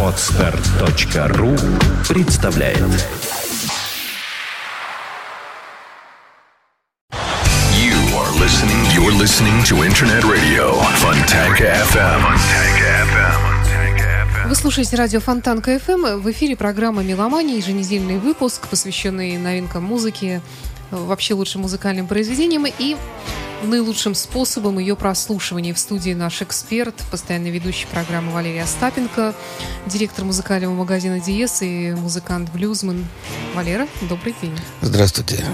Отстар.ру представляет You are listening. You're listening to Internet Radio Fontanka FM. Fontanka FM. Вы слушаете радио Фонтан КФМ. В эфире программа «Меломания», еженедельный выпуск, посвященный новинкам музыки, вообще лучшим музыкальным произведениям и наилучшим способом ее прослушивания. В студии наш эксперт, постоянный ведущий программы Валерий Остапенко, директор музыкального магазина «Диез» и музыкант-блюзман Валера. Добрый день. Здравствуйте.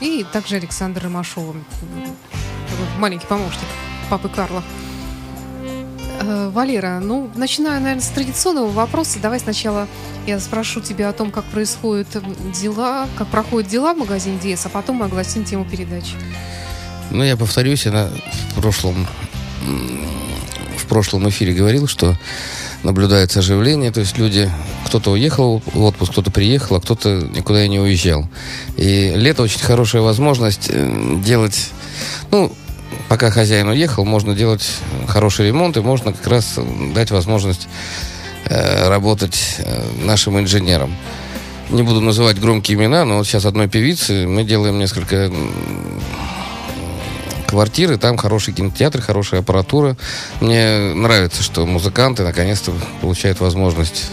И также Александр Ромашова, маленький помощник папы Карла. Э, Валера, ну, начинаю, наверное, с традиционного вопроса. Давай сначала я спрошу тебя о том, как происходят дела, как проходят дела в магазине Диес, а потом мы огласим тему передачи. Ну, я повторюсь, я на в прошлом, в прошлом эфире говорил, что наблюдается оживление, то есть люди, кто-то уехал в отпуск, кто-то приехал, а кто-то никуда и не уезжал. И лето очень хорошая возможность э, делать, ну, пока хозяин уехал, можно делать хороший ремонт, и можно как раз дать возможность э, работать э, нашим инженерам. Не буду называть громкие имена, но вот сейчас одной певицы мы делаем несколько квартиры, там хороший кинотеатр, хорошая аппаратура. Мне нравится, что музыканты наконец-то получают возможность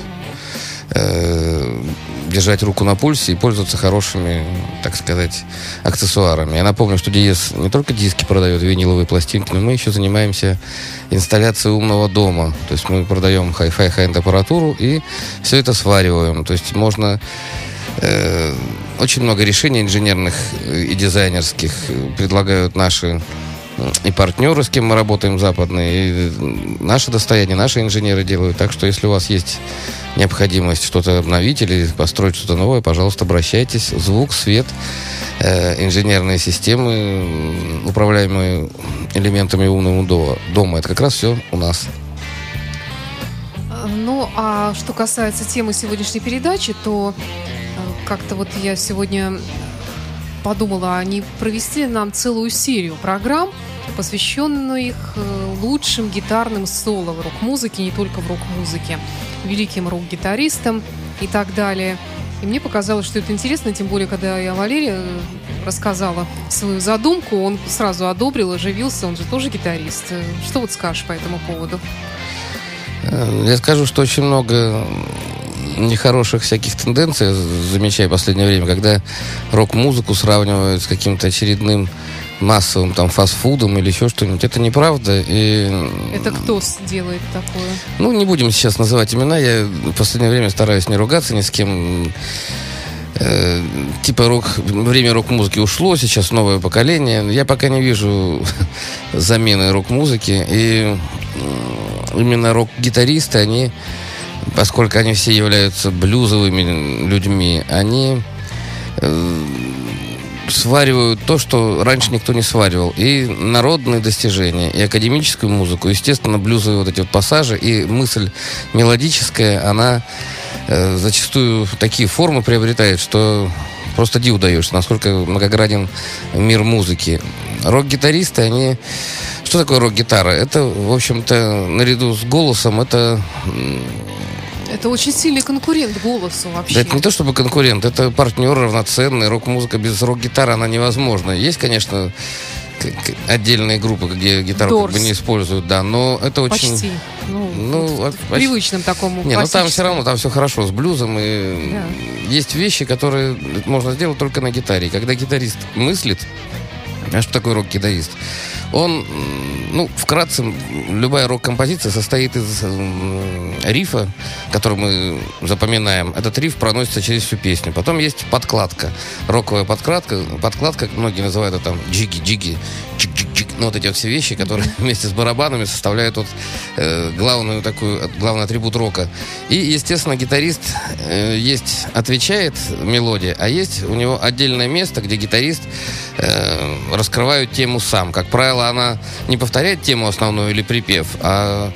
э, держать руку на пульсе и пользоваться хорошими, так сказать, аксессуарами. Я напомню, что Диез не только диски продает, виниловые пластинки, но мы еще занимаемся инсталляцией умного дома. То есть мы продаем хай-фай, хай-энд аппаратуру и все это свариваем. То есть можно Э, очень много решений инженерных э, и дизайнерских э, предлагают наши э, и партнеры, с кем мы работаем, западные, и наше достояние, наши инженеры делают. Так что, если у вас есть необходимость что-то обновить или построить что-то новое, пожалуйста, обращайтесь. Звук, свет, э, инженерные системы, управляемые элементами умного до- дома. Это как раз все у нас. Ну, а что касается темы сегодняшней передачи, то как-то вот я сегодня подумала, а не провести нам целую серию программ, посвященных э, лучшим гитарным соло в рок-музыке, не только в рок-музыке, великим рок-гитаристам и так далее. И мне показалось, что это интересно, тем более, когда я Валерия э, рассказала свою задумку, он сразу одобрил, оживился, он же тоже гитарист. Э, Что вот скажешь по этому поводу? Я скажу, что очень много нехороших всяких тенденций замечаю в последнее время, когда рок-музыку сравнивают с каким-то очередным массовым там фастфудом или еще что-нибудь. Это неправда. И, Это кто делает такое? ну, не будем сейчас называть имена. Я в последнее время стараюсь не ругаться ни с кем. Э, типа рок, время рок-музыки ушло, сейчас новое поколение. Я пока не вижу замены рок-музыки. И именно рок-гитаристы, они, поскольку они все являются блюзовыми людьми, они э, сваривают то, что раньше никто не сваривал. И народные достижения, и академическую музыку, естественно, блюзовые вот эти вот пассажи, и мысль мелодическая, она э, зачастую такие формы приобретает, что просто диву даешься, насколько многогранен мир музыки. Рок-гитаристы, они... Что такое рок-гитара? Это, в общем-то, наряду с голосом, это Это очень сильный конкурент голосу да вообще. это не то чтобы конкурент, это партнер равноценный. Рок-музыка без рок-гитары, она невозможна. Есть, конечно, отдельные группы, где гитару как бы Doors. не используют, да, но это очень... Почти. Ну, Ну, вот вот в почти. привычном такому Не, ну там все равно, там все хорошо с блюзом. И Да. есть вещи, которые можно сделать только на гитаре. Когда гитарист мыслит, а что такое рок-гитарист? Он, ну, вкратце, любая рок-композиция состоит из рифа, который мы запоминаем. Этот риф проносится через всю песню. Потом есть подкладка, роковая подкладка. Подкладка, многие называют это там джиги-джиги, чик-чик-чик. Ну, вот эти вот все вещи, которые вместе с барабанами составляют вот э, главную такую, главный атрибут рока. И, естественно, гитарист э, есть, отвечает мелодия, а есть у него отдельное место, где гитарист э, раскрывает тему сам. Как правило, она не повторяет тему основную или припев, а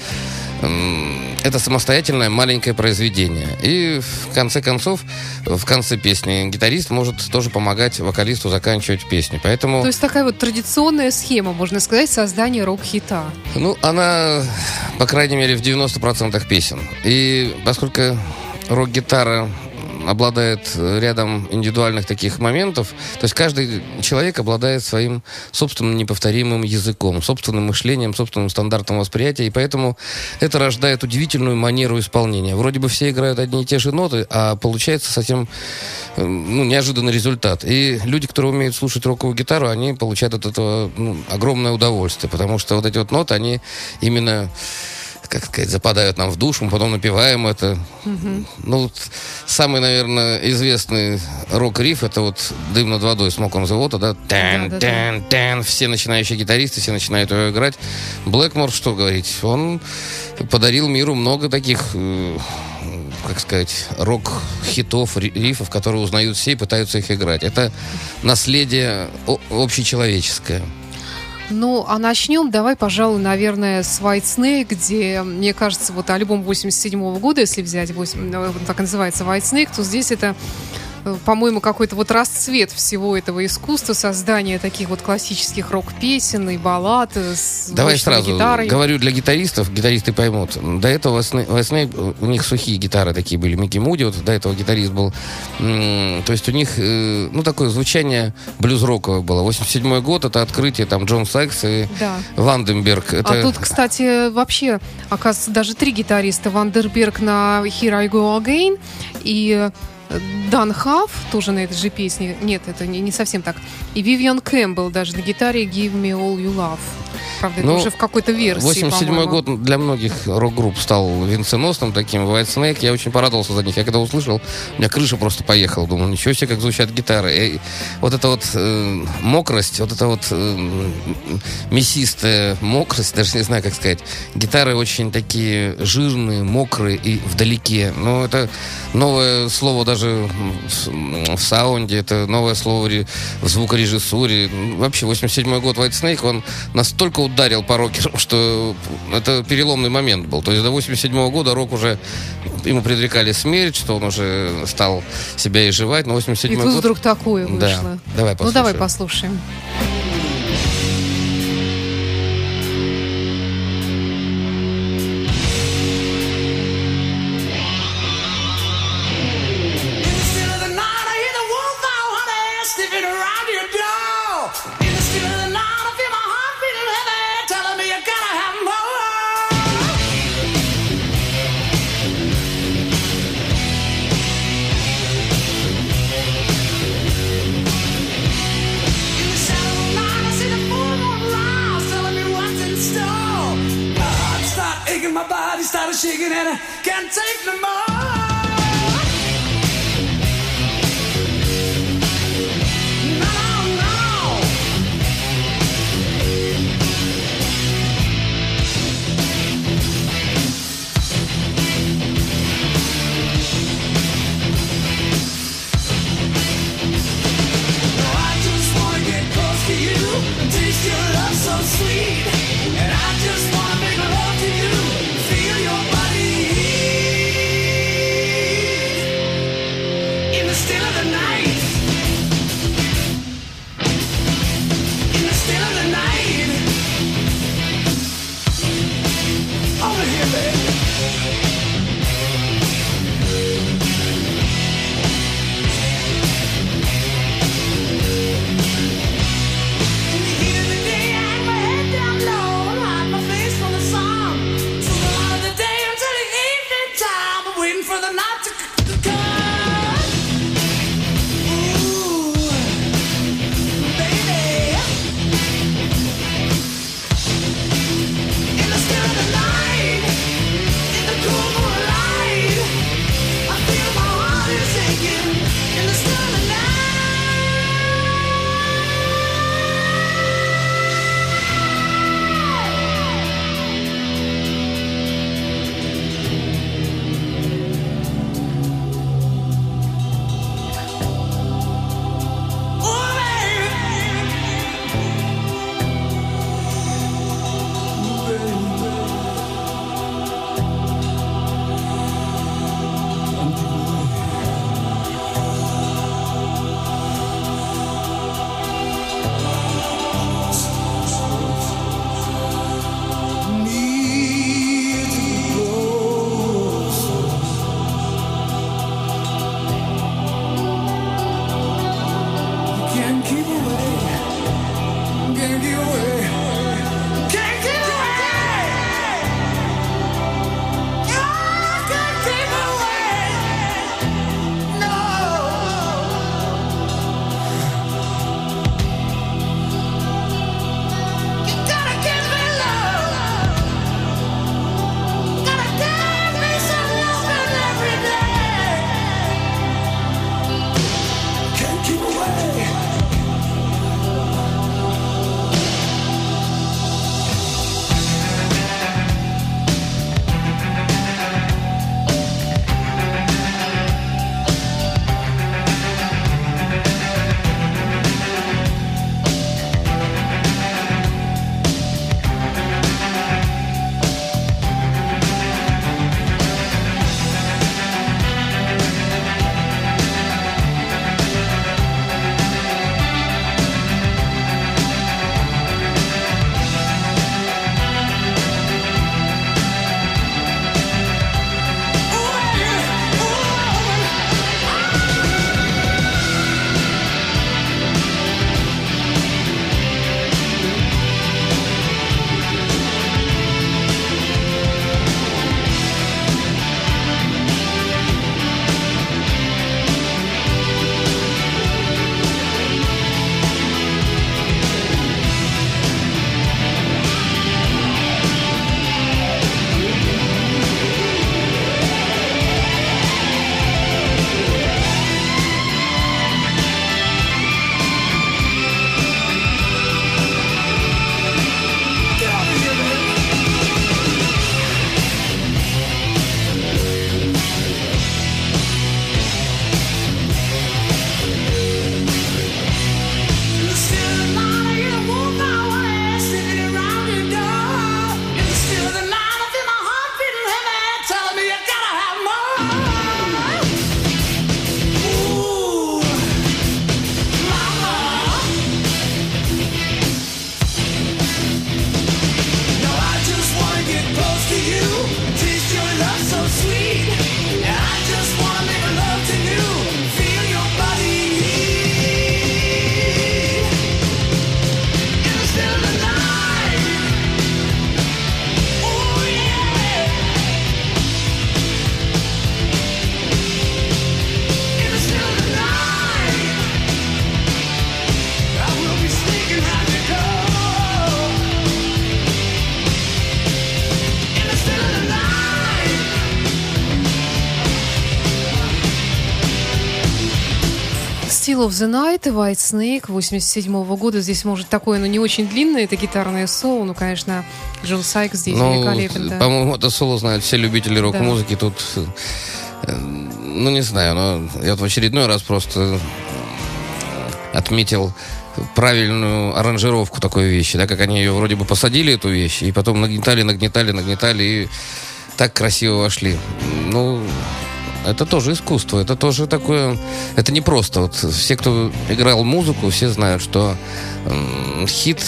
это самостоятельное маленькое произведение. И в конце концов, в конце песни гитарист может тоже помогать вокалисту заканчивать песню. Поэтому... То есть такая вот традиционная схема, можно сказать, создания рок-хита. Ну, она, по крайней мере, в 90% песен. И поскольку рок-гитара обладает рядом индивидуальных таких моментов. То есть каждый человек обладает своим собственным неповторимым языком, собственным мышлением, собственным стандартом восприятия, и поэтому это рождает удивительную манеру исполнения. Вроде бы все играют одни и те же ноты, а получается совсем ну, неожиданный результат. И люди, которые умеют слушать роковую гитару, они получают от этого ну, огромное удовольствие, потому что вот эти вот ноты, они именно как сказать, западают нам в душу, мы потом напиваем это. Угу. Ну, вот самый, наверное, известный рок-риф, это вот «Дым над водой» Smoke on the Water, да? Тэн, да, тэн, тэн. Все начинающие гитаристы, все начинают его играть. Блэкмор, что говорить, он подарил миру много таких э, как сказать, рок-хитов, рифов, которые узнают все и пытаются их играть. Это наследие общечеловеческое. Ну, а начнем, давай, пожалуй, наверное, с White Snake, где, мне кажется, вот альбом 87 -го года, если взять, 8, ну, так называется White Snake, то здесь это Э, по-моему, какой-то вот расцвет всего этого искусства, создания таких вот классических рок-песен и баллад с Давай сразу гитарой. говорю для гитаристов, гитаристы поймут. До этого Весны, у них сухие гитары такие были. Микки Муди, вот до этого гитарист был. То есть у них, э, ну, такое звучание блюз-роковое было. 87 год, это открытие, там, Джон Сайкс и да. Ванденберг. Это... А тут, кстати, вообще, оказывается, даже три гитариста. Ванденберг на Here I Go Again и Дан Хафф, тоже на этой же песне. Нет, это не, не совсем так. И Вивиан Кэмпбелл даже на гитаре Give Me All Your Love. Правда, ну, это уже в какой-то версии, 87 год для многих рок-групп стал венценосным таким. Whitesnake, я очень порадовался за них. Я когда услышал, у меня крыша просто поехала. Думал, ничего себе, как звучат гитары. И вот эта вот э, мокрость, вот эта вот э, мясистая мокрость, даже не знаю, как сказать. Гитары очень такие жирные, мокрые и вдалеке. Но это новое слово даже в, в саунде, это новое слово в звукорежиссуре. Вообще, 87 год White Snake, он настолько ударил по рокерам, что это переломный момент был. То есть до 87 -го года рок уже ему предрекали смерть, что он уже стал себя изживать. Но 87 И тут год... вдруг такое вышло. Да. Давай послушаем. Ну, давай послушаем. Still of the Night, White Snake 87 -го года. Здесь, может, такое, но не очень длинное, это гитарное соло. Ну, конечно, Джон Сайк здесь ну, великолепен. Да. По-моему, это соло знают все любители рок-музыки. Да. Тут, э, ну, не знаю, но я вот в очередной раз просто отметил правильную аранжировку такой вещи, да, как они ее вроде бы посадили, эту вещь, и потом нагнетали, нагнетали, нагнетали, и так красиво вошли. Ну, это тоже искусство, это тоже такое... Это не просто. Вот все, кто играл музыку, все знают, что хит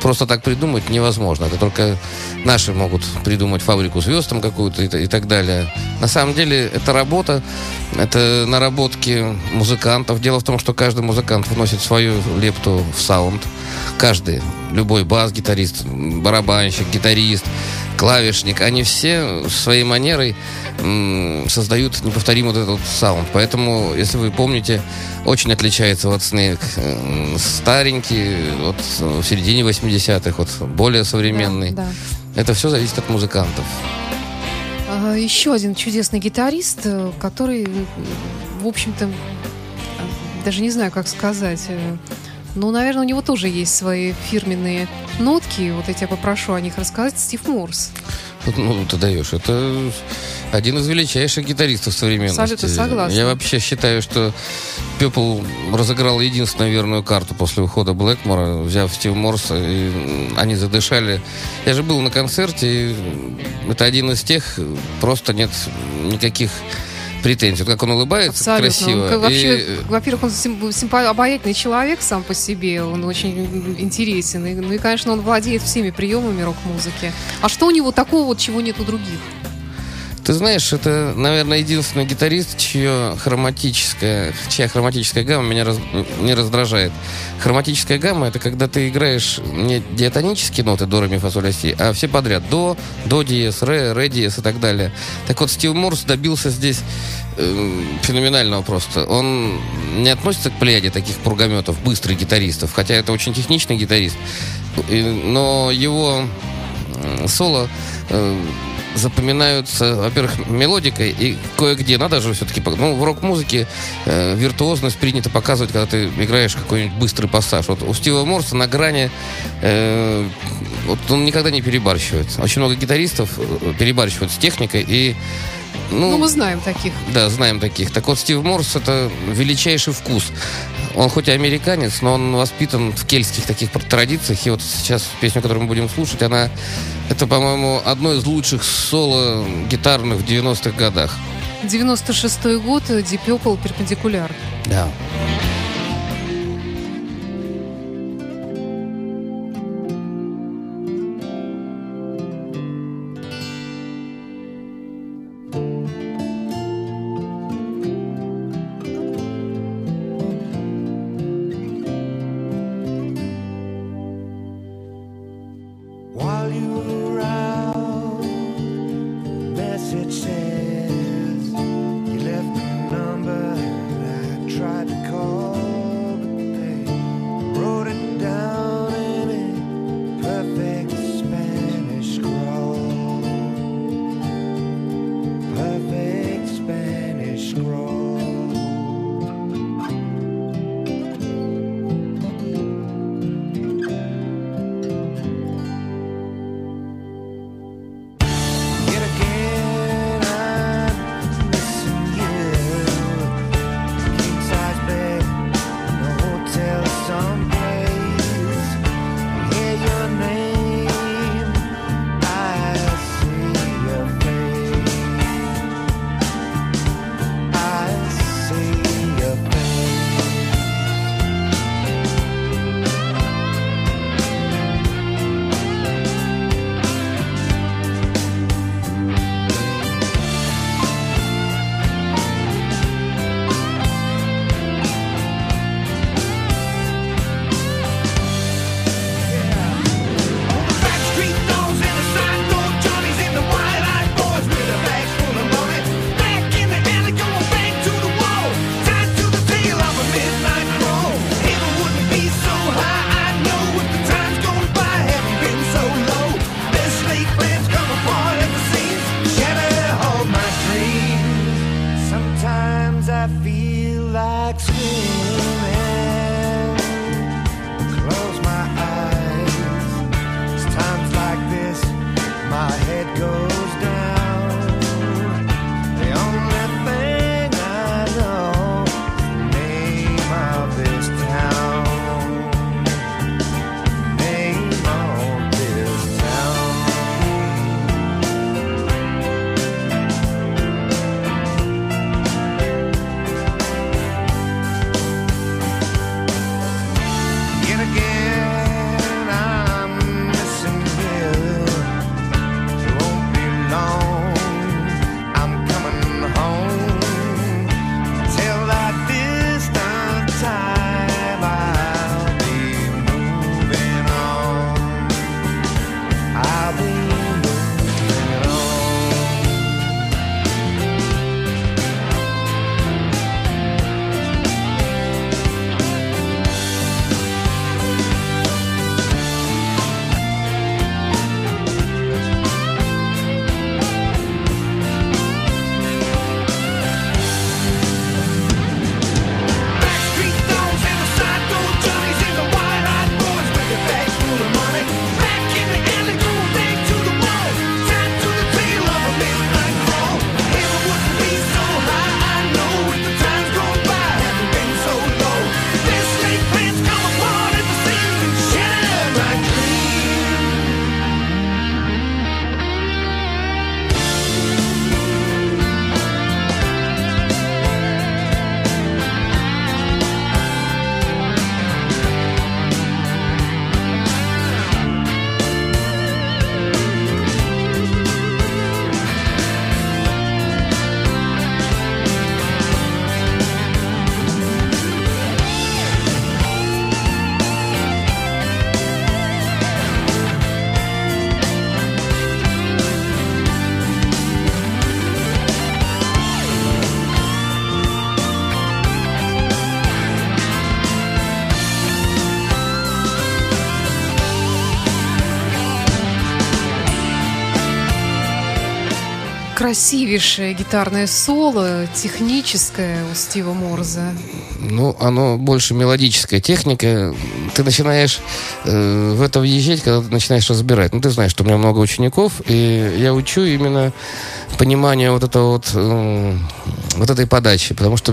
просто так придумать невозможно. Это только наши могут придумать фабрику звезд там какую-то и, и так далее. На самом деле это работа, это наработки музыкантов. Дело в том, что каждый музыкант вносит свою лепту в саунд. Каждый, любой бас-гитарист, барабанщик, гитарист, клавишник, они все своей манерой создают неповторимый вот этот саунд. Поэтому, если вы помните, очень отличается вот Snake старенький, вот в середине 80-х, вот более современный. Да, да. Это все зависит от музыкантов. А, еще один чудесный гитарист, э, который, в общем-то, даже не знаю, как сказать, э, ну, наверное, у него тоже есть свои фирменные нотки. Вот я тебя попрошу о них рассказать. Стив Морс. Ну, ты даешь. Это один из величайших гитаристов современности. Абсолютно согласна. Я вообще считаю, что Пепл разыграл единственную верную карту после ухода Блэкмора, взяв Стив Морса, и они задышали. Я же был на концерте, и это один из тех, просто нет никаких претензий. Как он улыбается, Абсолютно. красиво. Он, вообще, и... Во-первых, он симпа- обаятельный человек сам по себе, он очень интересен. И, ну и, конечно, он владеет всеми приемами рок-музыки. А что у него такого, вот, чего нет у других? Ты знаешь, это, наверное, единственный гитарист, чье хроматическая, чья хроматическая гамма меня раз, не раздражает. Хроматическая гамма — это когда ты играешь не диатонические ноты до, ре, ми, фа, соль, а, си, а все подряд. До, до диез, ре, ре диез и так далее. Так вот, Стив Морс добился здесь э, феноменального просто. Он не относится к плеяде таких пургаметов, быстрых гитаристов, хотя это очень техничный гитарист. Но его соло э, запоминаются, во-первых, мелодикой и кое-где надо же все-таки, ну, в рок-музыке э, виртуозность принято показывать, когда ты играешь какой-нибудь быстрый пассаж. Вот у Стива Морса на грани, э, вот он никогда не перебарщивает. Очень много гитаристов э, перебарщивают с техникой и ну, ну, мы знаем таких. Да, знаем таких. Так вот, Стив Морс — это величайший вкус. Он хоть и американец, но он воспитан в кельтских таких традициях. И вот сейчас песню, которую мы будем слушать, она... Это, по-моему, одно из лучших соло гитарных в 90-х годах. 96-й год, Deep Purple, перпендикуляр. Да. it красивейшее гитарное соло, техническое у Стива Морза. Ну, оно больше мелодическая техника. Ты начинаешь э, в это въезжать, когда ты начинаешь разбирать. Ну, ты знаешь, что у меня много учеников, и я учу именно понимание вот этого вот, э, вот этой подачи, потому что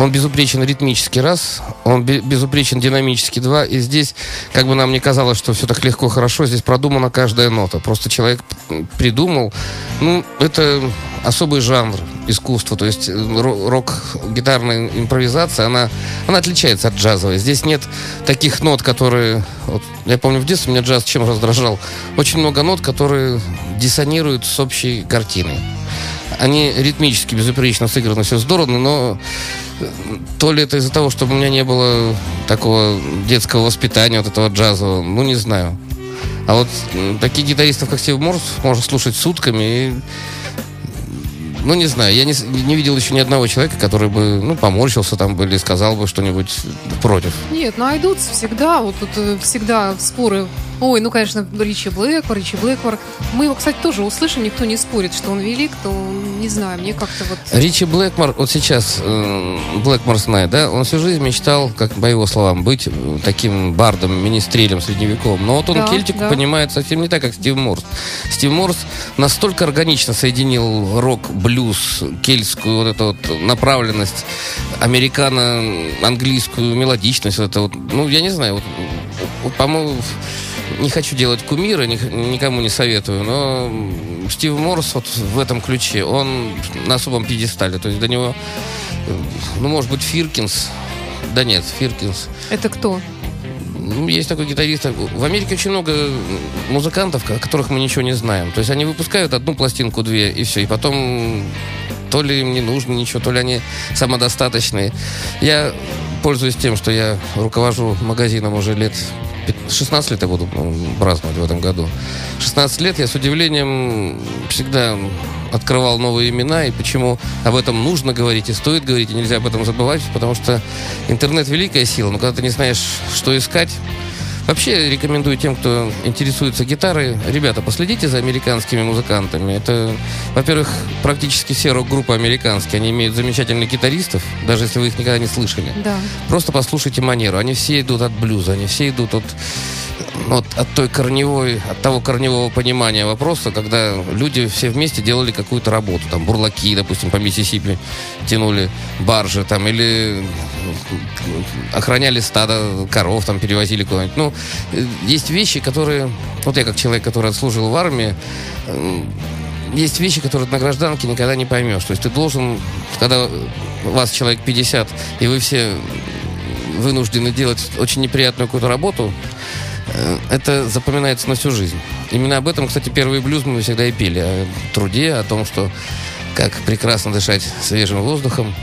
он безупречен ритмически раз, он безупречен динамически два, и здесь, как бы нам не казалось, что все так легко, хорошо, здесь продумана каждая нота. Просто человек придумал, ну, это особый жанр искусства, то есть э, рок-гитарная импровизация, она, она отличается от джазовой. Здесь нет таких нот, которые... Вот, я помню, в детстве меня джаз чем раздражал. Очень много нот, которые диссонируют с общей картиной. Они ритмически, безупречно сыграны, все здорово, но то ли это из-за того, что у меня не было такого детского воспитания, вот этого джазового, ну, не знаю. А вот таких гитаристов, как Стив Морс, можно слушать сутками и ну, не знаю, я не, не видел еще ни одного человека, который бы, ну, поморщился там бы или сказал бы что-нибудь против. Нет, найдутся всегда, вот тут э, всегда споры Ой, ну, конечно, Ричи Блэквор, Ричи Блэквор. Мы его, кстати, тоже услышим, никто не спорит, что он велик, то не знаю, мне как-то вот... Ричи Блэкмор, вот сейчас э, Блэкмор знает, да, он всю жизнь мечтал, как по его словам, быть таким бардом, министрелем средневековым. Но вот он да, кельтику да. понимает совсем не так, как Стив Морс. Стив Морс настолько органично соединил рок, блюз, кельтскую вот эту вот направленность, американо-английскую мелодичность, вот это вот, ну, я не знаю, вот, вот по-моему, не хочу делать кумира, никому не советую, но Стив Морс вот в этом ключе, он на особом пьедестале. То есть до него, ну, может быть, Фиркинс. Да нет, Фиркинс. Это кто? Ну, есть такой гитарист. В Америке очень много музыкантов, о которых мы ничего не знаем. То есть они выпускают одну пластинку, две, и все. И потом то ли им не нужно ничего, то ли они самодостаточные. Я пользуюсь тем, что я руковожу магазином уже лет 16 лет я буду праздновать в этом году. 16 лет я с удивлением всегда открывал новые имена, и почему об этом нужно говорить и стоит говорить, и нельзя об этом забывать, потому что интернет великая сила, но когда ты не знаешь, что искать, Вообще рекомендую тем, кто интересуется гитарой, ребята, последите за американскими музыкантами. Это, во-первых, практически все рок-группы американские. Они имеют замечательных гитаристов, даже если вы их никогда не слышали. Да. Просто послушайте манеру. Они все идут от блюза, они все идут от вот от той корневой, от того корневого понимания вопроса, когда люди все вместе делали какую-то работу, там бурлаки, допустим, по Миссисипи тянули баржи, там, или охраняли стадо коров, там, перевозили куда-нибудь. Ну, есть вещи, которые, вот я как человек, который отслужил в армии, есть вещи, которые на гражданке никогда не поймешь. То есть ты должен, когда вас человек 50, и вы все вынуждены делать очень неприятную какую-то работу, э, это запоминается на всю жизнь. Именно об этом, кстати, первые блюз мы всегда и пели. О труде, о том, что как прекрасно дышать свежим воздухом,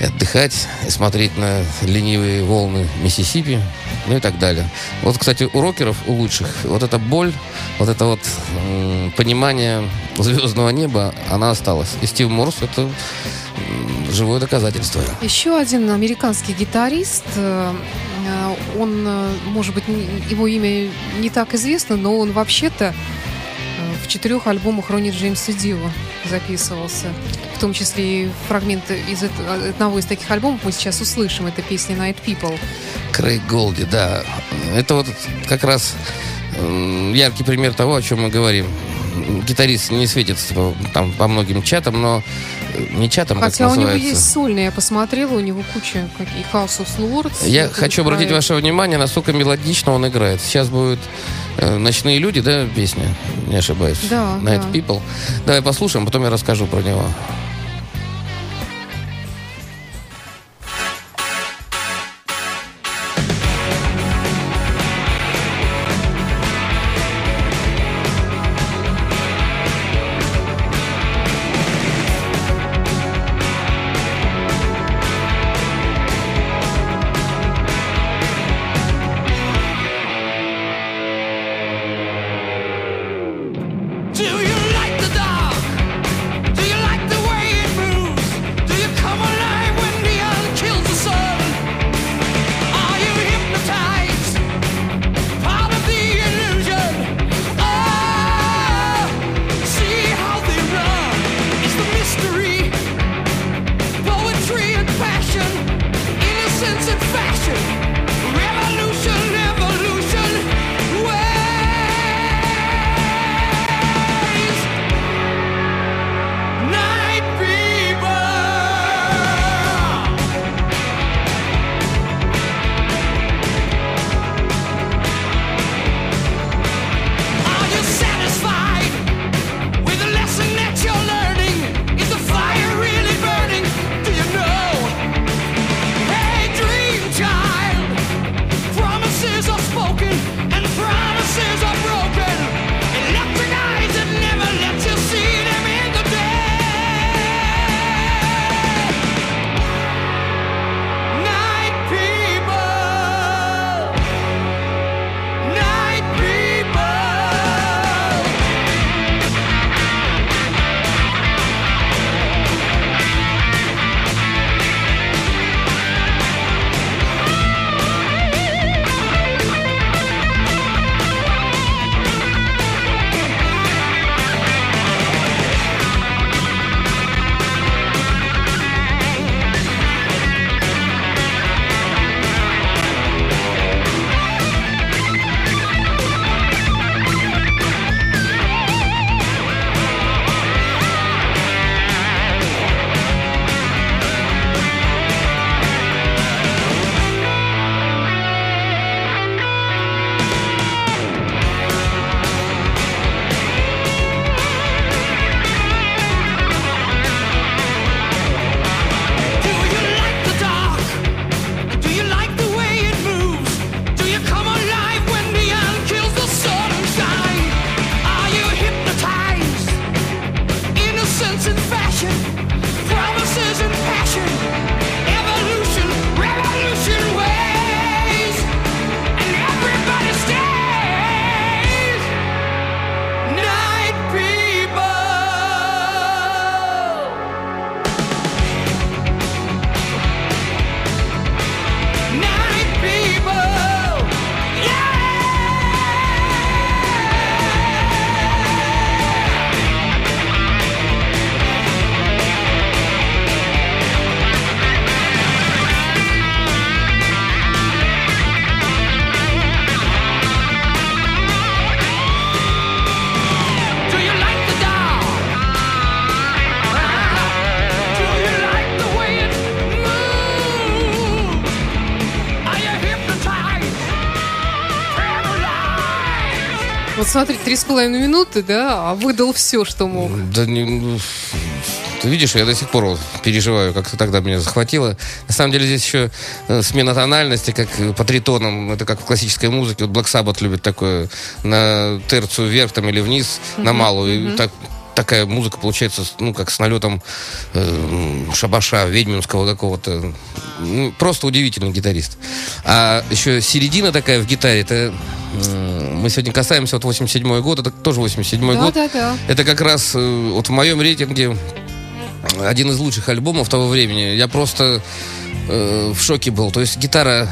отдыхать, смотреть на ленивые волны Миссисипи, ну и так далее. Вот, кстати, у рокеров, у лучших, вот эта боль, вот это вот м, понимание звездного неба, она осталась. И Стив Морс это живое доказательство. Еще один американский гитарист, э, он, э, может быть, его имя не так известно, но он вообще-то э, в четырех альбомах Ронни Джеймса Дио записывался. В том числе и фрагменты из одного из таких альбомов мы сейчас услышим. Это песня Night People. Крейг Голди, да. Это вот как раз яркий пример того, о чем мы говорим. Гитарист не светится там, по многим чатам, но не чатом, Хотя как у называется. него есть сольные, я посмотрела, у него куча каких House of Lords. Я хочу обратить проект. ваше внимание, насколько мелодично он играет. Сейчас будет э, «Ночные люди», да, песня? Не ошибаюсь. Да, Night да. People. Давай послушаем, потом я расскажу про него. Смотри, три с половиной минуты, да, а выдал все, что мог. Да не, ну, ты видишь, я до сих пор переживаю, как тогда меня захватило. На самом деле здесь еще э, смена тональности, как по тритонам, это как в классической музыке. Вот Black Sabbath любит такое на терцию вверх там или вниз, на малую. И так такая музыка получается, ну, как с налетом э, шабаша, ведьминского какого-то. Ну, просто удивительный гитарист. А еще середина такая в гитаре, это э, мы сегодня касаемся вот 87 год, это тоже 87 Да, год. да, да. Это как раз э, вот в моем рейтинге один из лучших альбомов того времени. Я просто э, в шоке был. То есть гитара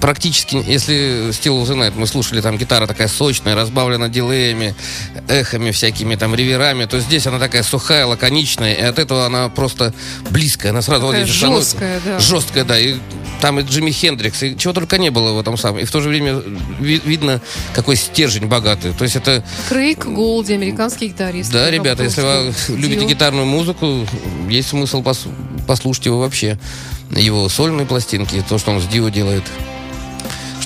практически, если Still of the Night мы слушали, там гитара такая сочная, разбавлена дилеями, эхами всякими, там, реверами, то здесь она такая сухая, лаконичная, и от этого она просто близкая. Она сразу Такая жесткая, да. Жесткая, да. И там и Джимми Хендрикс, и чего только не было в этом самом. И в то же время ви- видно, какой стержень богатый. То есть это Крейг Голди, американский гитарист. да, ребята, если вы любите гитарную музыку, есть смысл пос- послушать его вообще. Его сольные пластинки, то, что он с Дио делает.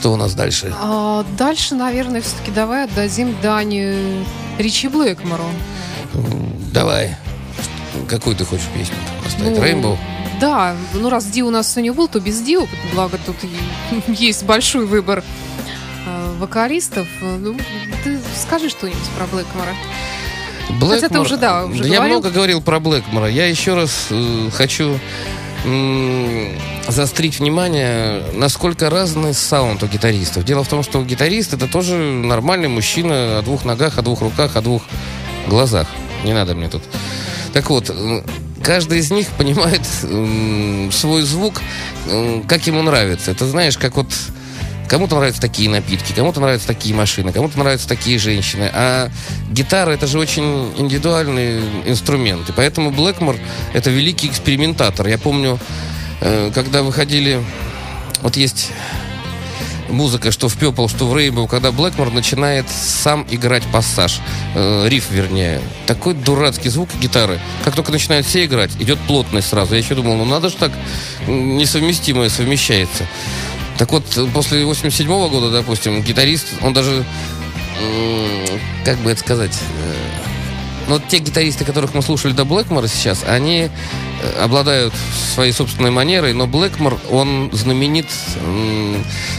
Что у нас дальше? А дальше, наверное, все-таки давай отдадим Дани Ричи Блэкмору. Давай. Какую ты хочешь песню поставить? Ну, Рейнбоу? Да, ну раз Ди у нас сегодня был, то без Ди, благо тут есть большой выбор э, вокалистов. Ну, ты скажи что-нибудь про Блэкмора. Хотя ты уже, да, уже Я говорил. много говорил про Блэкмора. Я еще раз э, хочу заострить внимание, насколько разный саунд у гитаристов. Дело в том, что гитарист это тоже нормальный мужчина о двух ногах, о двух руках, о двух глазах. Не надо мне тут. Так вот, каждый из них понимает свой звук, как ему нравится. Это знаешь, как вот Кому-то нравятся такие напитки, кому-то нравятся такие машины, кому-то нравятся такие женщины. А гитара это же очень индивидуальный инструмент. И поэтому Блэкмор это великий экспериментатор. Я помню, э, когда выходили. Вот есть музыка, что в Пепл, что в Рейнбоу, когда Блэкмор начинает сам играть пассаж, э, риф, вернее. Такой дурацкий звук гитары. Как только начинают все играть, идет плотность сразу. Я еще думал, ну надо же так несовместимое совмещается. Так вот, после 87 года, допустим, гитарист, он даже, как бы это сказать, э, ну, те гитаристы, которых мы слушали до Блэкмора сейчас, они э, обладают своей собственной манерой, но Блэкмор, он знаменит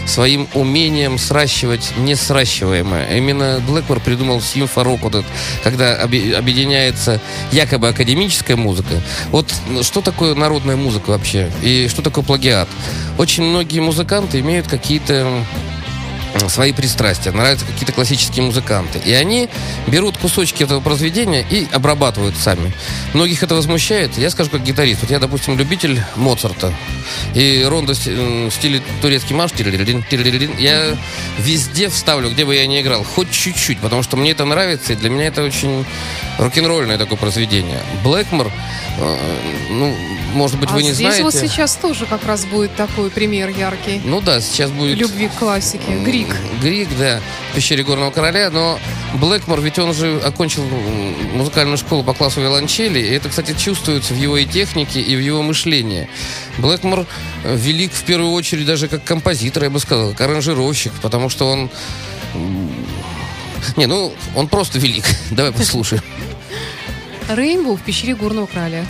своим умением сращивать несращиваемое. Именно Блэкмор придумал симфорок, вот этот, когда объединяется якобы академическая музыка. Вот ну, что такое народная музыка вообще? И что такое плагиат? Очень многие музыканты имеют какие-то свои пристрастия, нравятся какие-то классические музыканты. И они берут кусочки этого произведения и обрабатывают сами. Многих это возмущает. Я скажу как гитарист. Вот я, допустим, любитель Моцарта. И рондо в ст- в стиле турецкий марш, я везде вставлю, где бы я ни играл, хоть чуть-чуть, потому что мне это нравится, и для меня это очень рок-н-ролльное такое произведение. Блэкмор, э, ну, может быть, а вы не здесь знаете. вот сейчас тоже как раз будет такой пример яркий. Ну да, сейчас будет... Любви к классике. Грик. Грик, да, в пещере Горного Короля, но Блэкмор, ведь он же окончил музыкальную школу по классу виолончели, и это, кстати, чувствуется в его и технике, и в его мышлении. Блэкмор велик в первую очередь даже как композитор, я бы сказал, как аранжировщик, потому что он... Не, ну, он просто велик. Давай послушаем. Рейнбоу в пещере горного короля.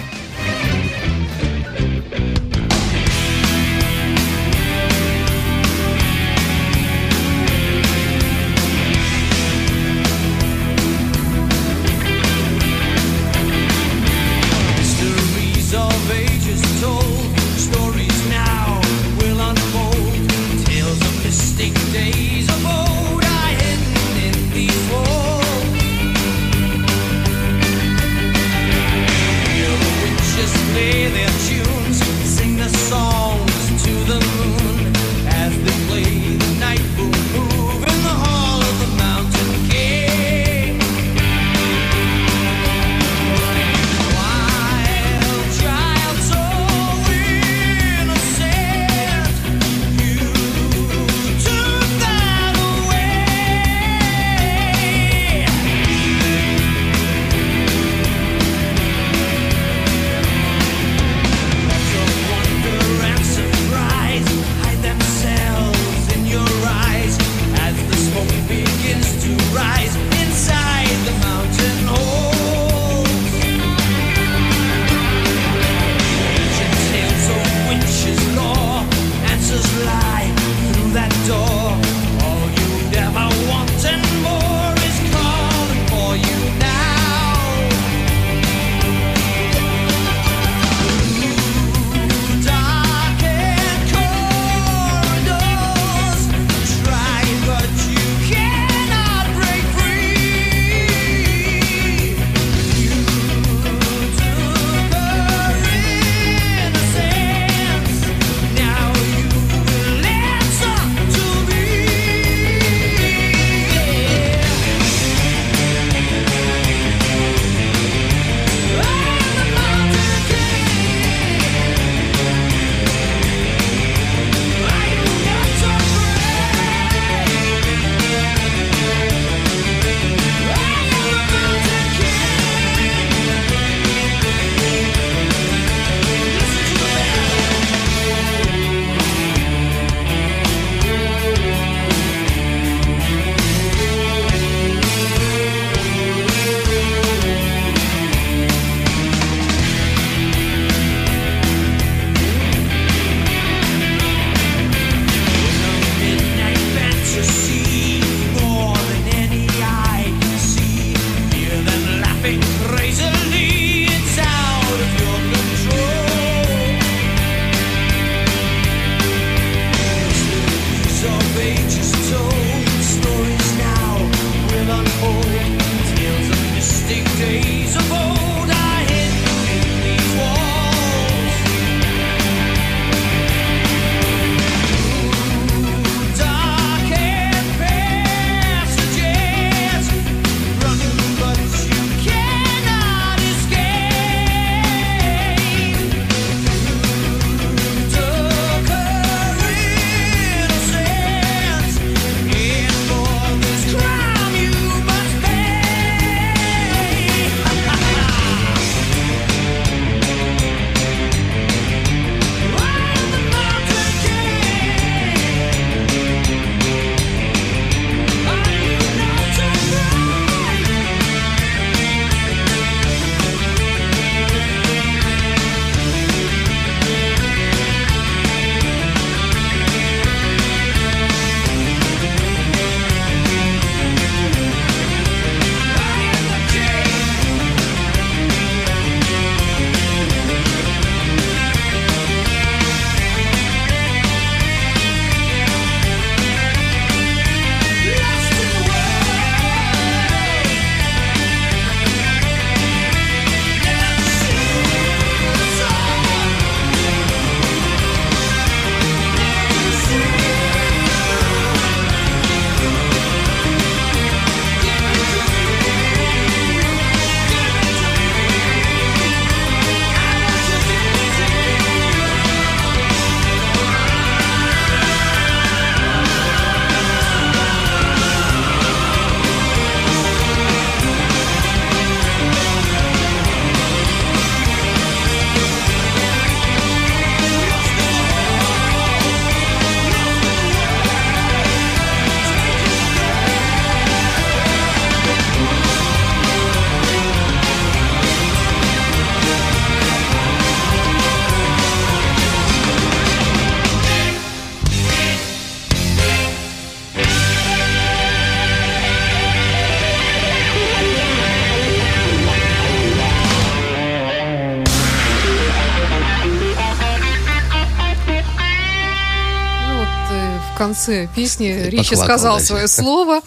Конце песни Ричи сказал дальше. свое слово.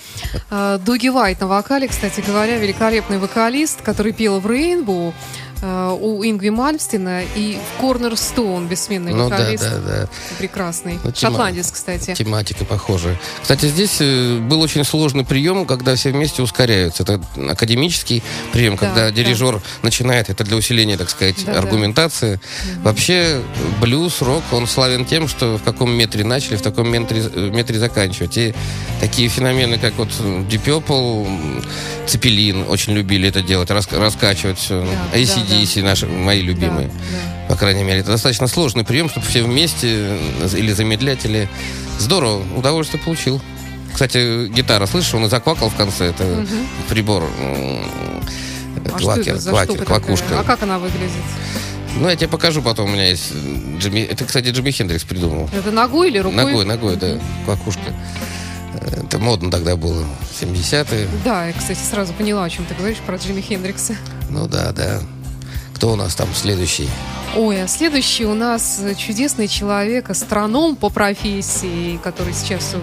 А, Дуги Вайт на вокале, кстати говоря, великолепный вокалист, который пел в Рейнбоу у Ингви Мальмстина и в Корнерстоун, бессменный Ну да, вокалист. да, да. Прекрасный. Ну, тема- Шотландец, кстати. Тематика похожая. Кстати, здесь э, был очень сложный прием, когда все вместе ускоряются. Это академический прием, Да, когда да. дирижер начинает, это для усиления, так сказать, Да, да. аргументации. Вообще, блюз, рок, он славен тем, что в каком метре начали, в таком метре, э, метре заканчивать. И такие феномены, как вот Deep Purple, Цепелин очень любили это делать, рас- раскачивать все. Да, ACDC, наши, мои любимые. Да, да. По крайней мере, это достаточно сложный прием, чтобы все вместе или замедлять, или... Здорово, удовольствие получил. Кстати, гитара, слышишь, он и заквакал в конце. Это прибор. м, А Квакер, это квакер, квакушка. А как она выглядит? Ну, я тебе покажу потом, у меня есть Джимми... Это, кстати, Джимми Хендрикс придумал. Это ногой или рукой? Ногой, ногой, да, квакушка. Это модно тогда было, 70-е. Да, я, кстати, сразу поняла, о чем ты говоришь про Джимми Хендрикса. Ну да, да. Кто у нас там следующий? Ой, а следующий у нас чудесный человек, астроном по профессии, который сейчас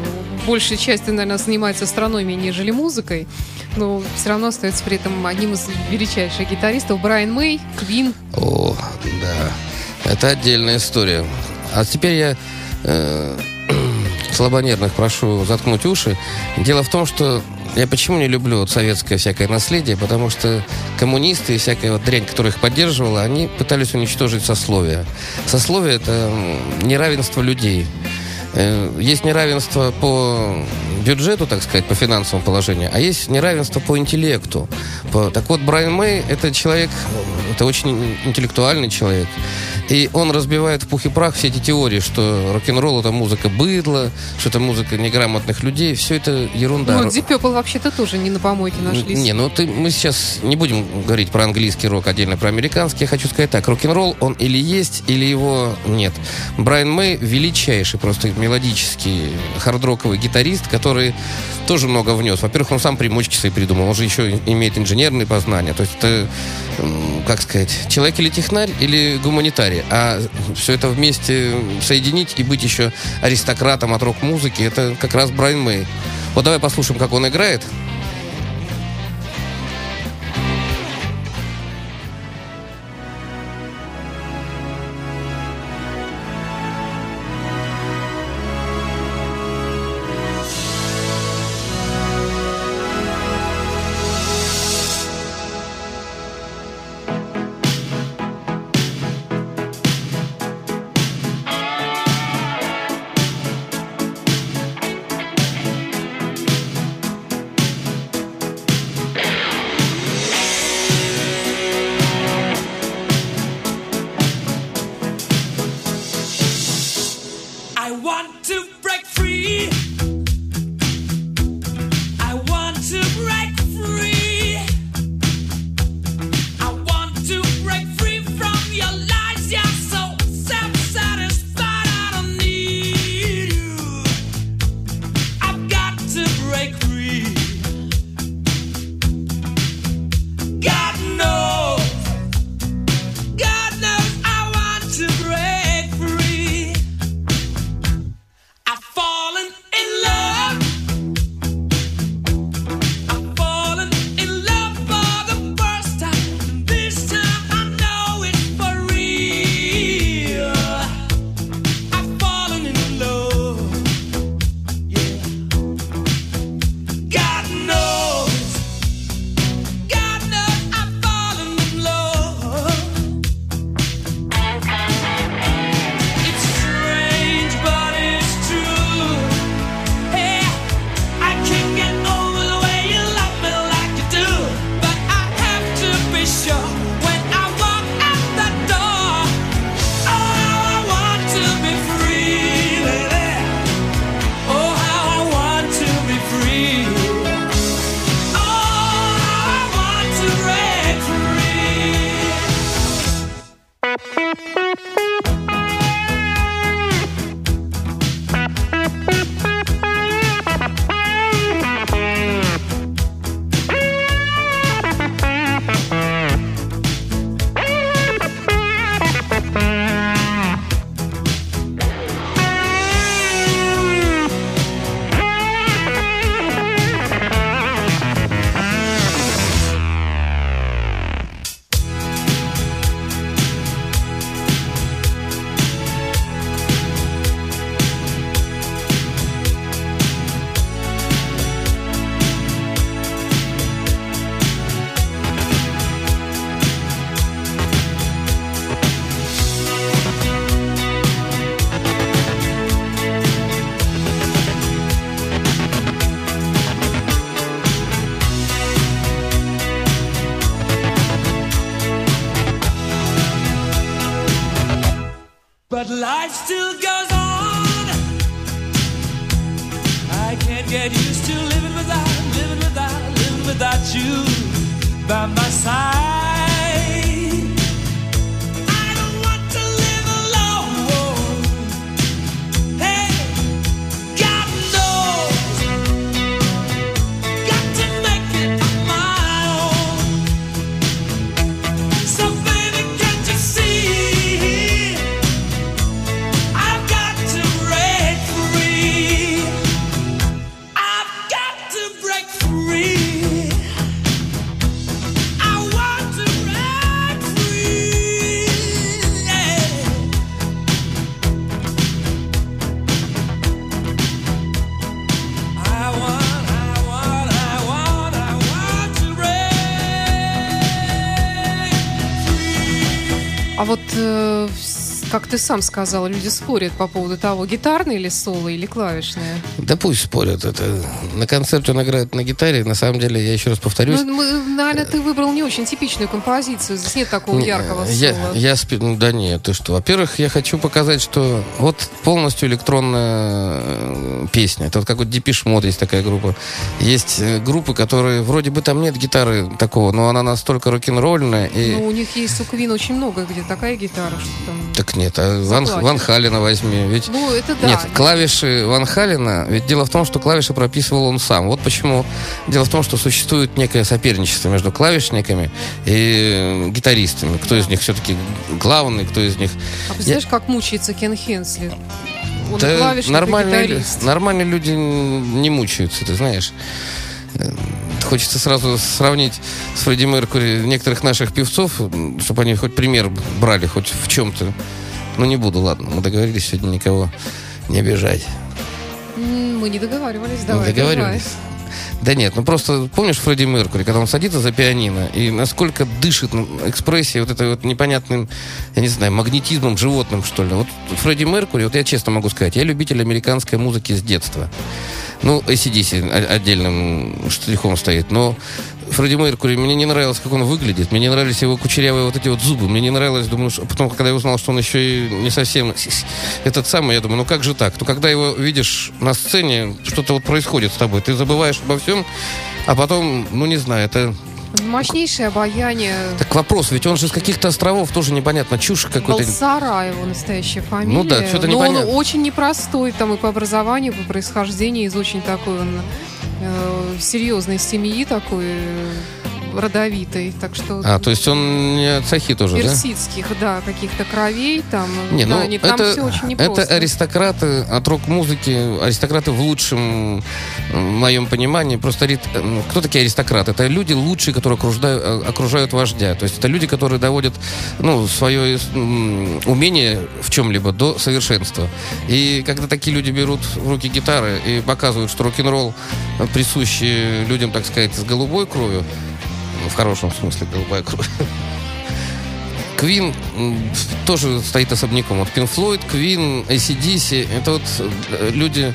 большей части, наверное, занимается астрономией, нежели музыкой, но все равно остается при этом одним из величайших гитаристов. Брайан Мэй, Квин. О, да. Это отдельная история. А теперь я э, слабонервных прошу заткнуть уши. Дело в том, что я почему не люблю вот советское всякое наследие, потому что коммунисты и всякая вот дрянь, которая их поддерживала, они пытались уничтожить сословие. Сословие – это неравенство людей. Э, Есть неравенство по бюджету, так сказать, по финансовому положению, а есть неравенство по интеллекту. Так вот, Брайан Мэй – это человек, это очень интеллектуальный человек. И он разбивает в пух и прах все эти теории, что рок-н-ролл – это музыка быдла, что это музыка неграмотных людей. Все это ерунда. Ну, Deep Purple вообще-то тоже не на помойке нашлись. Не, ну ты, мы сейчас не будем говорить про английский рок, отдельно про американский. Я хочу сказать так, рок-н-ролл, он или есть, или его нет. Брайан Мэй величайший, просто мелодический хард-роковый гитарист, который тоже много внес. Во-первых, он сам примочки свои придумал, он же еще имеет инженерные познания. То есть это, как сказать, человек или технарь, или гуманитарий. А все это вместе соединить и быть еще аристократом от рок-музыки, это как раз Брайан Мэй. Вот давай послушаем, как он играет. Ты сам сказал, люди спорят по поводу того, гитарное или соло, или клавишное. Да пусть спорят. Это на концерте он играет на гитаре. На самом деле, я еще раз повторюсь. Ну, наверное, ты выбрал не очень типичную композицию. Здесь нет такого яркого я, соло. я спи- ну, да нет, ты что. Во-первых, я хочу показать, что вот полностью электронная э, песня. Это вот как вот Депиш Мод есть такая группа. Есть э, группы, которые вроде бы там нет гитары такого, но она настолько рок-н-ролльная. И... Ну, у них есть у Квин очень много, где такая гитара, что там... Так нет, а Ван. Ван Халена возьми. Ведь Ну, это да. Нет, клавиши Ван Халена, ведь дело в том, что клавиши прописывал он сам. Вот почему. Дело в том, что существует некое соперничество между клавишниками и гитаристами. Кто из них все-таки главный, кто из них... А представляешь, как мучается Кен Хенсли? Он Да клавишник нормальные, гитарист. нормальные люди не мучаются, ты знаешь. Э, Хочется сразу сравнить с Фредди Меркури некоторых наших певцов, чтобы они хоть пример брали, хоть в чем-то. Ну, не буду, ладно. Мы договорились сегодня никого не обижать. Мы не договаривались, Не давай, договаривались. Да нет, ну просто помнишь Фредди Меркури, когда он садится за пианино, и насколько дышит экспрессией вот этой вот непонятным, я не знаю, магнетизмом животным, что ли. Вот Фредди Меркури, вот я честно могу сказать, я любитель американской музыки с детства. Ну, ACDC отдельным штрихом стоит, но Фредди Меркури, мне не нравилось, как он выглядит, мне не нравились его кучерявые вот эти вот зубы, мне не нравилось, думаю, что... потом, когда я узнал, что он еще и не совсем этот самый, я думаю, ну как же так? То когда его видишь на сцене, что-то вот происходит с тобой, ты забываешь обо всем, а потом, ну не знаю, это... Мощнейшее обаяние. Так вопрос, ведь он же с каких-то островов тоже непонятно, чушь какой-то. Балсара его настоящая фамилия. Ну да, что-то Но он непонятно. очень непростой там и по образованию, и по происхождению, из очень такой он э, серьезной семьи такой родовитой. Так что А, то есть он не от Сахи тоже, да? персидских, да, каких-то кровей там. Не, да, ну, они- это, все очень это непросто. аристократы от рок-музыки, аристократы в лучшем э, моем понимании. Просто кто такие аристократы? Это люди лучшие, которые окружают, э, окружают вождя. То есть это люди, которые доводят ну, свое умение в чем-либо до совершенства. И когда такие люди берут в руки гитары и показывают, что рок-н-ролл присущий людям, так сказать, с голубой кровью, в хорошем смысле голубая кровь, Квин тоже стоит особняком. Вот Пин Флойд, Квин, ACDC, это вот э, люди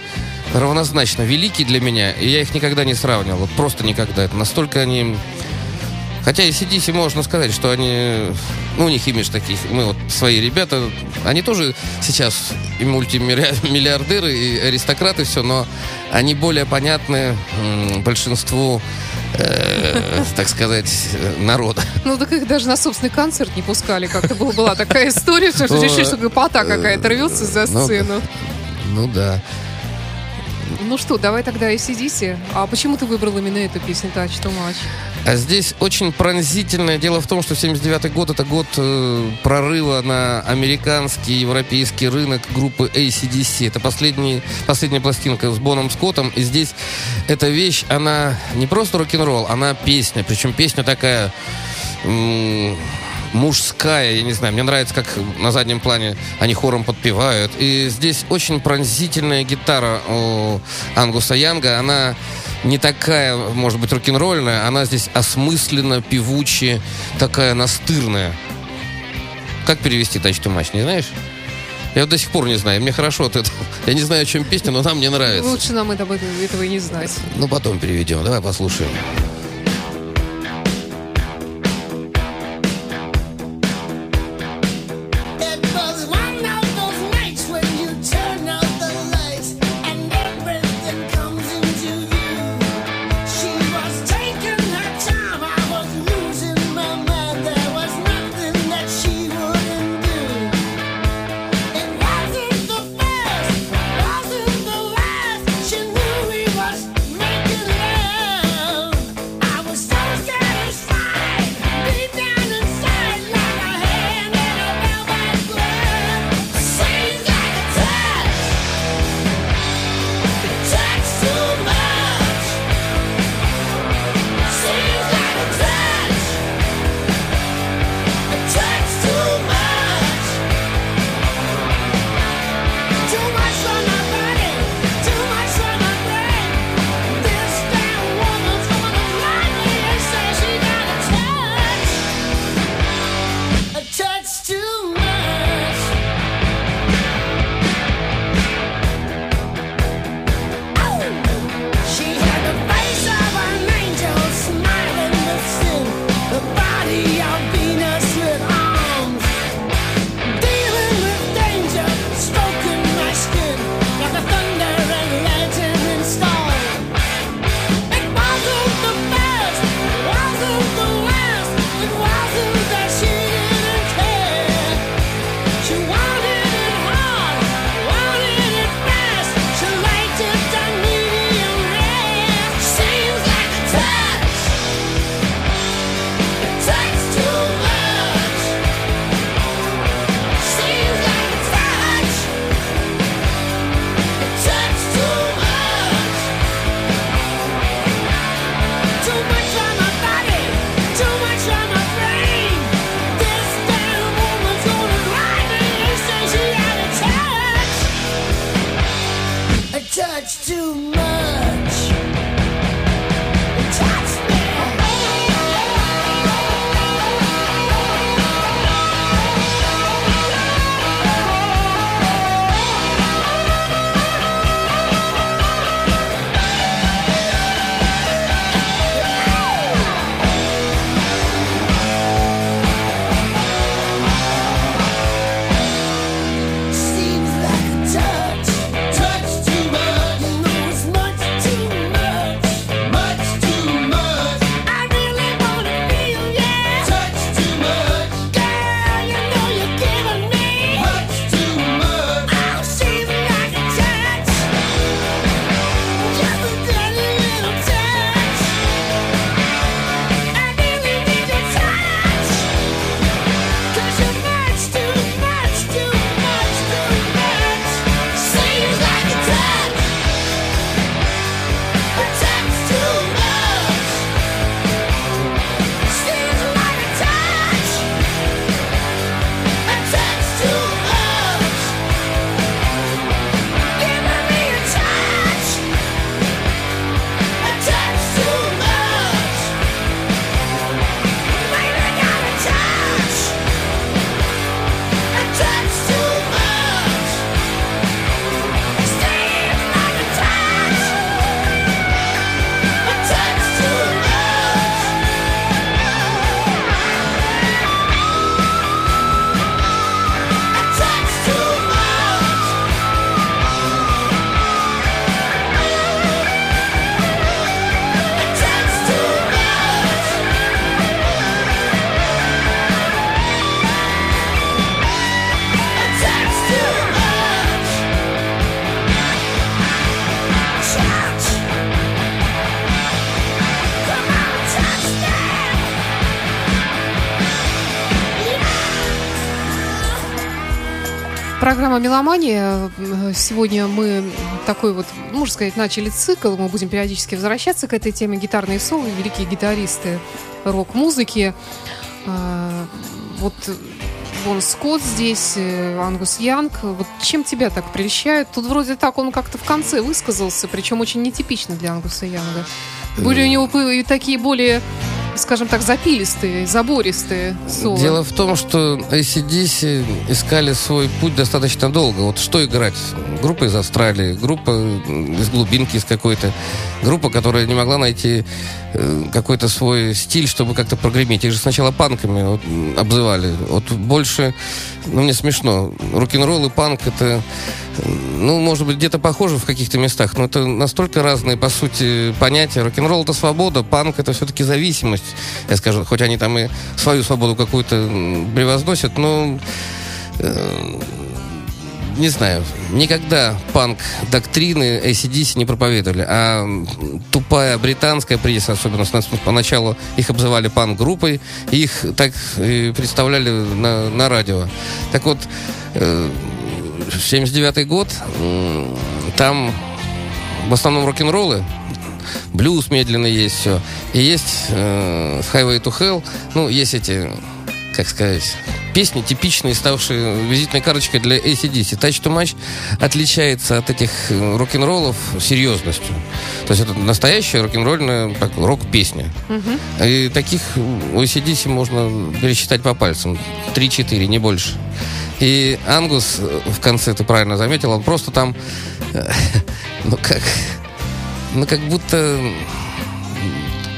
равнозначно великие для меня, и я их никогда не сравнивал. Вот просто никогда. Это настолько они... Хотя ACDC можно сказать, что они... Ну, у них имидж таких. Мы вот свои ребята, они тоже сейчас и мультимиллиардеры, и аристократы, все, но они более понятны большинству, э, так сказать, э, народа. Ну, так их даже на собственный концерт не пускали. Как-то была, была такая история, что Ну, решили, что гопота какая-то рвется за ну, сцену. Ну да. Ну что, давай тогда ACDC. А почему ты выбрал именно эту песню «Touch to Much»? А здесь очень пронзительное дело в том, что 79 год это год э, прорыва на американский европейский рынок группы ACDC. Это последний, последняя пластинка с Боном Скоттом. И здесь эта вещь, она не просто рок-н-ролл, она песня. Причем песня такая м, мужская, я не знаю. Мне нравится, как на заднем плане они хором подпевают. И здесь очень пронзительная гитара у Ангуса Янга. Она не такая, может быть, рок-н-ролльная, она здесь осмысленно, певучая, такая настырная. Как перевести «Touch to Much», не знаешь? Я до сих пор не знаю. Мне хорошо от этого. Я не знаю, о чем песня, но нам мне нравится. Лучше нам это- этого и не знать. Ну, потом переведем. Давай послушаем. to me. Программа «Меломания». Э, Сегодня мы такой вот, можно сказать, начали цикл. Мы будем периодически возвращаться к этой теме. Гитарные соло, великие гитаристы рок-музыки. А, Вот Бон Скотт здесь, э, Ангус Янг. Вот чем тебя так прельщает? Тут вроде так он как-то в конце высказался, причем очень нетипично для Ангуса Янга. Были у него и такие более, скажем так, запилистые, забористые соло. Дело в том, что ACDC искали свой путь достаточно долго. Вот что играть? Группа из Австралии, группа из глубинки из какой-то, группа, которая не могла найти э, какой-то свой стиль, чтобы как-то прогреметь. Их же сначала панками вот, обзывали. Вот больше, ну, мне смешно. Рок-н-ролл и панк это, ну, может быть, где-то похоже в каких-то местах, но это настолько разные, по сути, понятия. Рок-н-ролл это свобода, панк это все-таки зависимость, я скажу. Хоть они там и свою свободу какую-то превозносят, но э, не знаю, никогда панк доктрины ACDC не проповедовали, а тупая британская пресса, особенно поначалу их обзывали панк-группой, их так представляли на, на радио. Так вот, э, 79 год, там в основном рок-н-роллы, блюз медленный есть все. И есть э, Highway to Hell, ну, есть эти, как сказать, песни, типичные, ставшие визитной карточкой для ACDC. Touch to Match отличается от этих э, рок-н-роллов серьезностью. То есть это настоящая рок-н-ролльная так, рок-песня. И таких у ACDC можно пересчитать по пальцам. 3-4, не больше. И Ангус э, в конце, ты правильно заметил, он просто там, э, ну как, ну как будто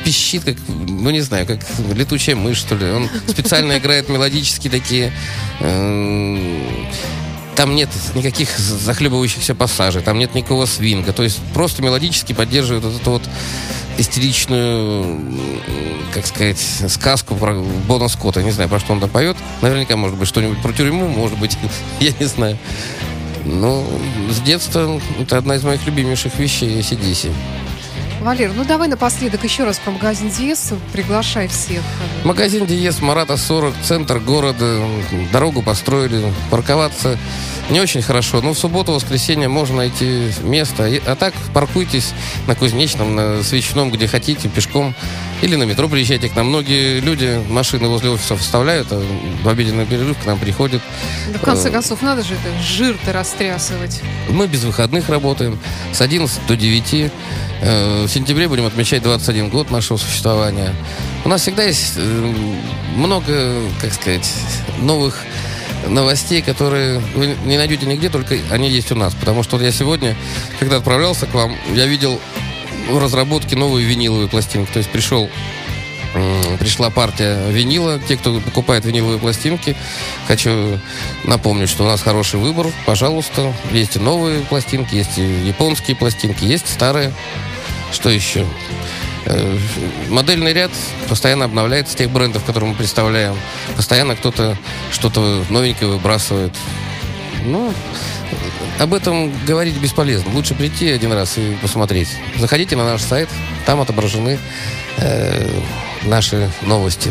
пищит, как, ну не знаю, как летучая мышь, что ли. Он специально играет мелодические такие... эм, Там нет никаких захлебывающихся пассажей, там нет никакого свинга. То есть просто мелодически поддерживает вот эту вот истеричную, м, как сказать, сказку про Бона Скотта. Не знаю, про что он там поет. Наверняка, может быть, что-нибудь про тюрьму, может быть, я не знаю. Ну, с детства это одна из моих любимейших вещей ACDC. Валер, ну давай напоследок еще раз про магазин Диес. Приглашай всех. Магазин Диес, Марата 40, центр города. Дорогу построили. Парковаться не очень хорошо. Но в субботу, воскресенье можно найти место. А так паркуйтесь на Кузнечном, на Свечном, где хотите, пешком. Или на метро приезжайте к нам. Многие люди машины возле офисов вставляют, а в обеденный перерыв к нам приходят. Да, в конце Э, концов, надо же это жир-то растрясывать. Мы без выходных работаем с 11 до 9. Э, В сентябре будем отмечать 21 год нашего существования. У нас всегда есть э, много, как сказать, новых новостей, которые вы не найдете нигде, только они есть у нас. Потому что я сегодня, когда отправлялся к вам, я видел в разработке новые виниловые пластинки. То есть пришел Пришла партия винила. Те, кто покупает виниловые пластинки, хочу напомнить, что у нас хороший выбор. Пожалуйста, есть и новые пластинки, есть и японские пластинки, есть старые. Что еще? Э, Модельный ряд постоянно обновляется тех брендов, которые мы представляем. Постоянно кто-то что-то новенькое выбрасывает. Ну, об этом говорить бесполезно. Лучше прийти один раз и посмотреть. Заходите на наш сайт, там отображены э, наши новости.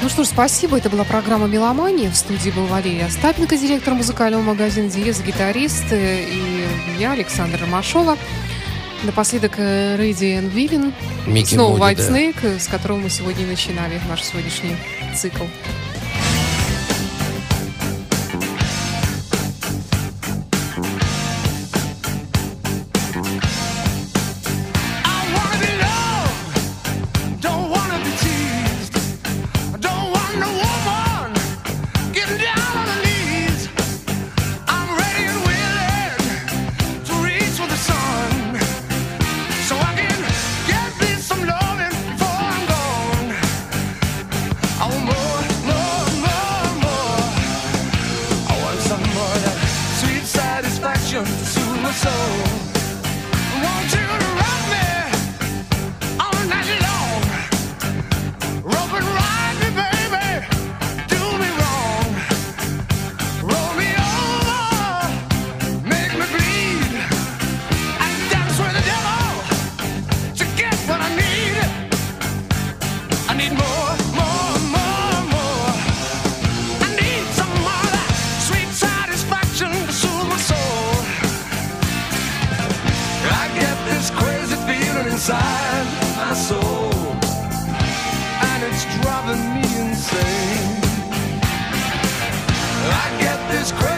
Ну что ж, спасибо. Это была программа «Меломания». В студии был Валерий Остапенко, директор музыкального магазина «Диез», гитарист. э, И я, Александра Ромашова. Напоследок э, Рэйди Энн Вивен. Микки Снова White. Snake, э, с которого мы сегодня и начинали наш сегодняшний цикл. my soul, and it's driving me insane. I get this crazy.